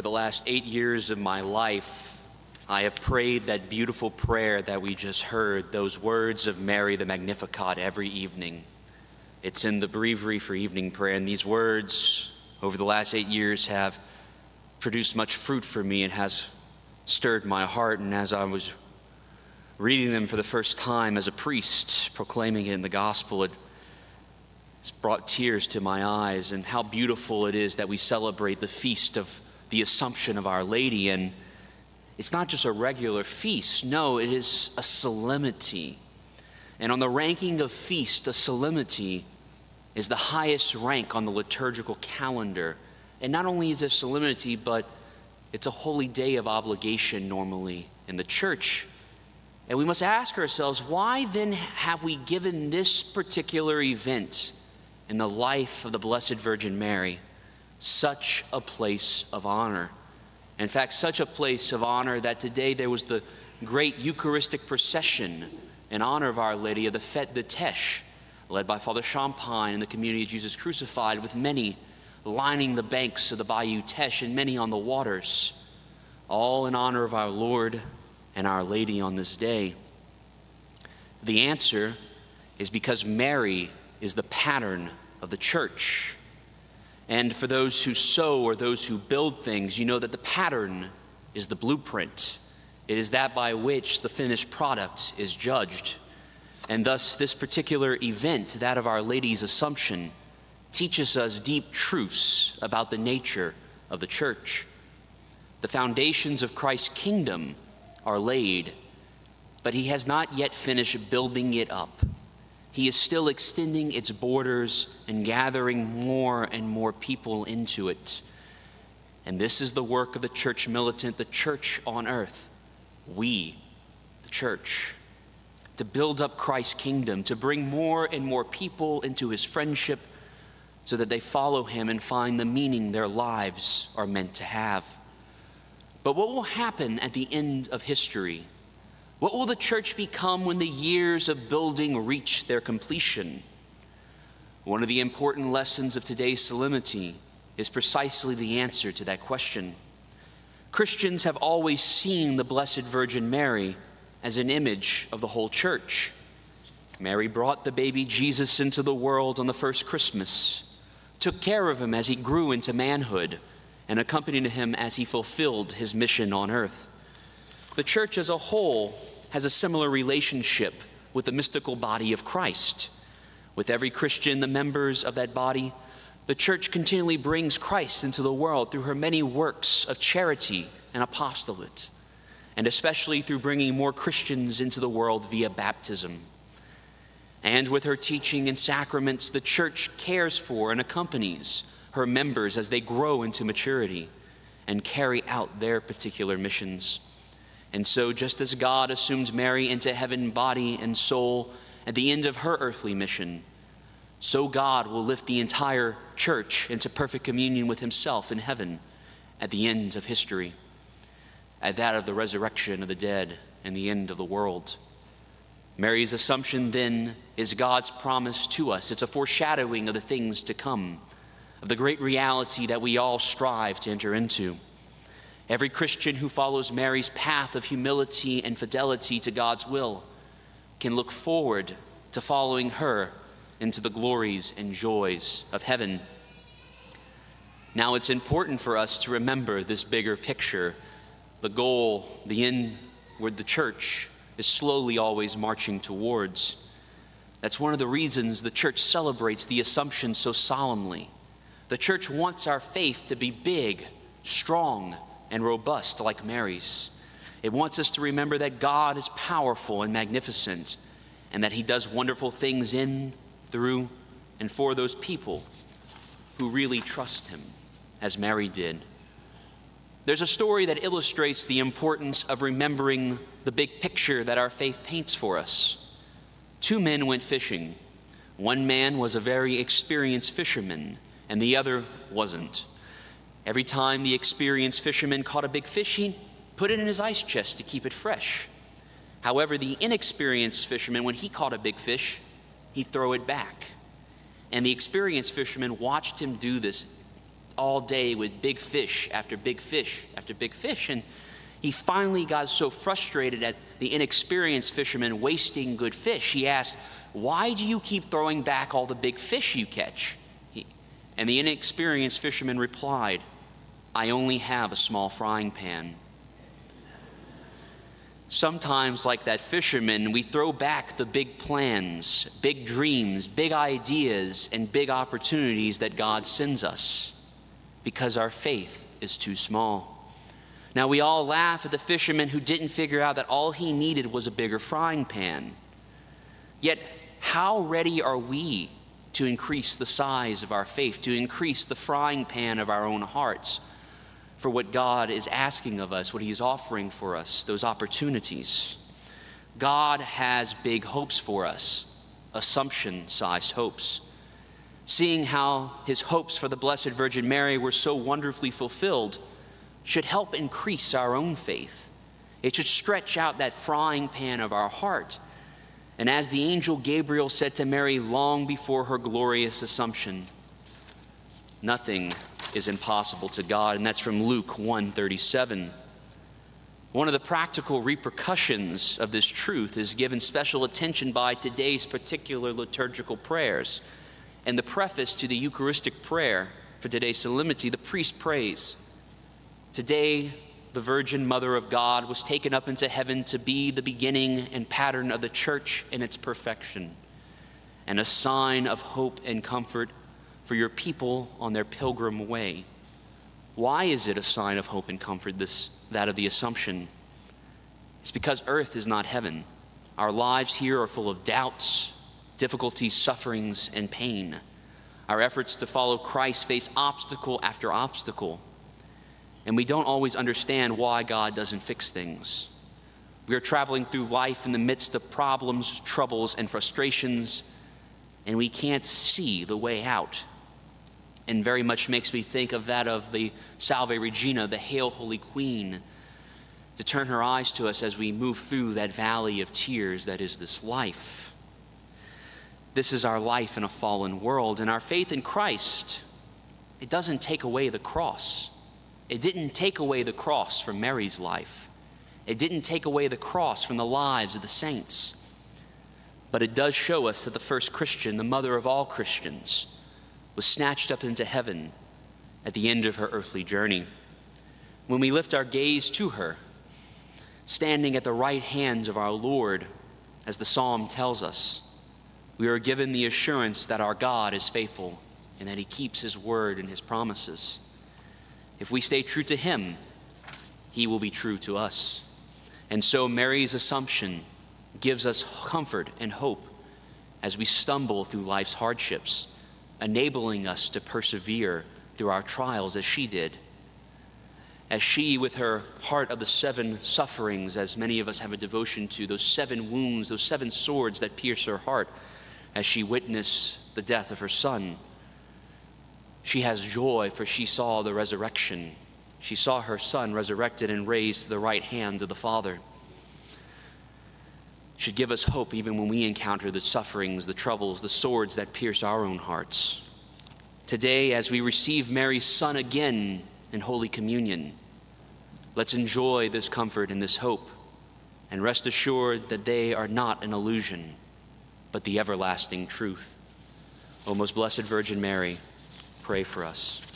for the last eight years of my life, I have prayed that beautiful prayer that we just heard, those words of Mary the Magnificat every evening. It's in the breviary for evening prayer, and these words over the last eight years have produced much fruit for me and has stirred my heart. And as I was reading them for the first time as a priest, proclaiming it in the gospel, it it's brought tears to my eyes, and how beautiful it is that we celebrate the feast of the Assumption of Our Lady. And it's not just a regular feast, no, it is a solemnity. And on the ranking of feast, a solemnity is the highest rank on the liturgical calendar. And not only is it a solemnity, but it's a holy day of obligation normally in the church. And we must ask ourselves, why then have we given this particular event in the life of the Blessed Virgin Mary such a place of honor. In fact, such a place of honor that today there was the great Eucharistic procession in honor of Our Lady of the Fête de Teche, led by Father Champagne and the community of Jesus Crucified, with many lining the banks of the Bayou Teche and many on the waters, all in honor of our Lord and Our Lady on this day. The answer is because Mary is the pattern of the church. And for those who sow or those who build things, you know that the pattern is the blueprint. It is that by which the finished product is judged. And thus, this particular event, that of Our Lady's Assumption, teaches us deep truths about the nature of the church. The foundations of Christ's kingdom are laid, but he has not yet finished building it up. He is still extending its borders and gathering more and more people into it. And this is the work of the church militant, the church on earth. We, the church, to build up Christ's kingdom, to bring more and more people into his friendship so that they follow him and find the meaning their lives are meant to have. But what will happen at the end of history? What will the church become when the years of building reach their completion? One of the important lessons of today's solemnity is precisely the answer to that question. Christians have always seen the Blessed Virgin Mary as an image of the whole church. Mary brought the baby Jesus into the world on the first Christmas, took care of him as he grew into manhood, and accompanied him as he fulfilled his mission on earth. The church as a whole has a similar relationship with the mystical body of Christ. With every Christian, the members of that body, the church continually brings Christ into the world through her many works of charity and apostolate, and especially through bringing more Christians into the world via baptism. And with her teaching and sacraments, the church cares for and accompanies her members as they grow into maturity and carry out their particular missions. And so, just as God assumed Mary into heaven, body and soul, at the end of her earthly mission, so God will lift the entire church into perfect communion with Himself in heaven at the end of history, at that of the resurrection of the dead and the end of the world. Mary's assumption then is God's promise to us. It's a foreshadowing of the things to come, of the great reality that we all strive to enter into. Every Christian who follows Mary's path of humility and fidelity to God's will can look forward to following her into the glories and joys of heaven. Now, it's important for us to remember this bigger picture, the goal, the end where the church is slowly always marching towards. That's one of the reasons the church celebrates the Assumption so solemnly. The church wants our faith to be big, strong, and robust like Mary's. It wants us to remember that God is powerful and magnificent and that He does wonderful things in, through, and for those people who really trust Him, as Mary did. There's a story that illustrates the importance of remembering the big picture that our faith paints for us. Two men went fishing. One man was a very experienced fisherman, and the other wasn't. Every time the experienced fisherman caught a big fish, he put it in his ice chest to keep it fresh. However, the inexperienced fisherman, when he caught a big fish, he'd throw it back. And the experienced fisherman watched him do this all day with big fish after big fish after big fish. And he finally got so frustrated at the inexperienced fisherman wasting good fish. He asked, Why do you keep throwing back all the big fish you catch? He, and the inexperienced fisherman replied, I only have a small frying pan. Sometimes, like that fisherman, we throw back the big plans, big dreams, big ideas, and big opportunities that God sends us because our faith is too small. Now, we all laugh at the fisherman who didn't figure out that all he needed was a bigger frying pan. Yet, how ready are we to increase the size of our faith, to increase the frying pan of our own hearts for what God is asking of us, what He is offering for us, those opportunities? God has big hopes for us, assumption sized hopes. Seeing how His hopes for the Blessed Virgin Mary were so wonderfully fulfilled should help increase our own faith. It should stretch out that frying pan of our heart. And as the angel Gabriel said to Mary long before her glorious assumption, nothing is impossible to God, and that's from Luke 137. One of the practical repercussions of this truth is given special attention by today's particular liturgical prayers. And the preface to the Eucharistic prayer for today's solemnity, the priest prays, Today, the Virgin Mother of God was taken up into heaven to be the beginning and pattern of the church in its perfection, and a sign of hope and comfort for your people on their pilgrim way. Why is it a sign of hope and comfort, this, that of the Assumption? It's because earth is not heaven. Our lives here are full of doubts, difficulties, sufferings, and pain. Our efforts to follow Christ face obstacle after obstacle and we don't always understand why God doesn't fix things. We are traveling through life in the midst of problems, troubles, and frustrations, and we can't see the way out. And very much makes me think of that of the Salve Regina, the Hail Holy Queen, to turn her eyes to us as we move through that valley of tears that is this life. This is our life in a fallen world, and our faith in Christ, it doesn't take away the cross. It didn't take away the cross from Mary's life. It didn't take away the cross from the lives of the saints. But it does show us that the first Christian, the mother of all Christians, was snatched up into heaven at the end of her earthly journey. When we lift our gaze to her, standing at the right hands of our Lord, as the psalm tells us, we are given the assurance that our God is faithful and that he keeps his word and his promises. If we stay true to Him, He will be true to us. And so Mary's assumption gives us comfort and hope as we stumble through life's hardships, enabling us to persevere through our trials as she did. As she, with her heart of the seven sufferings, as many of us have a devotion to, those seven wounds, those seven swords that pierce her heart, as she witnessed the death of her son she has joy, for she saw the resurrection. She saw her son resurrected and raised to the right hand of the Father. Should give us hope even when we encounter the sufferings, the troubles, the swords that pierce our own hearts. Today, as we receive Mary's Son again in Holy Communion, let's enjoy this comfort and this hope and rest assured that they are not an illusion, but the everlasting truth. O most blessed Virgin Mary, pray for us.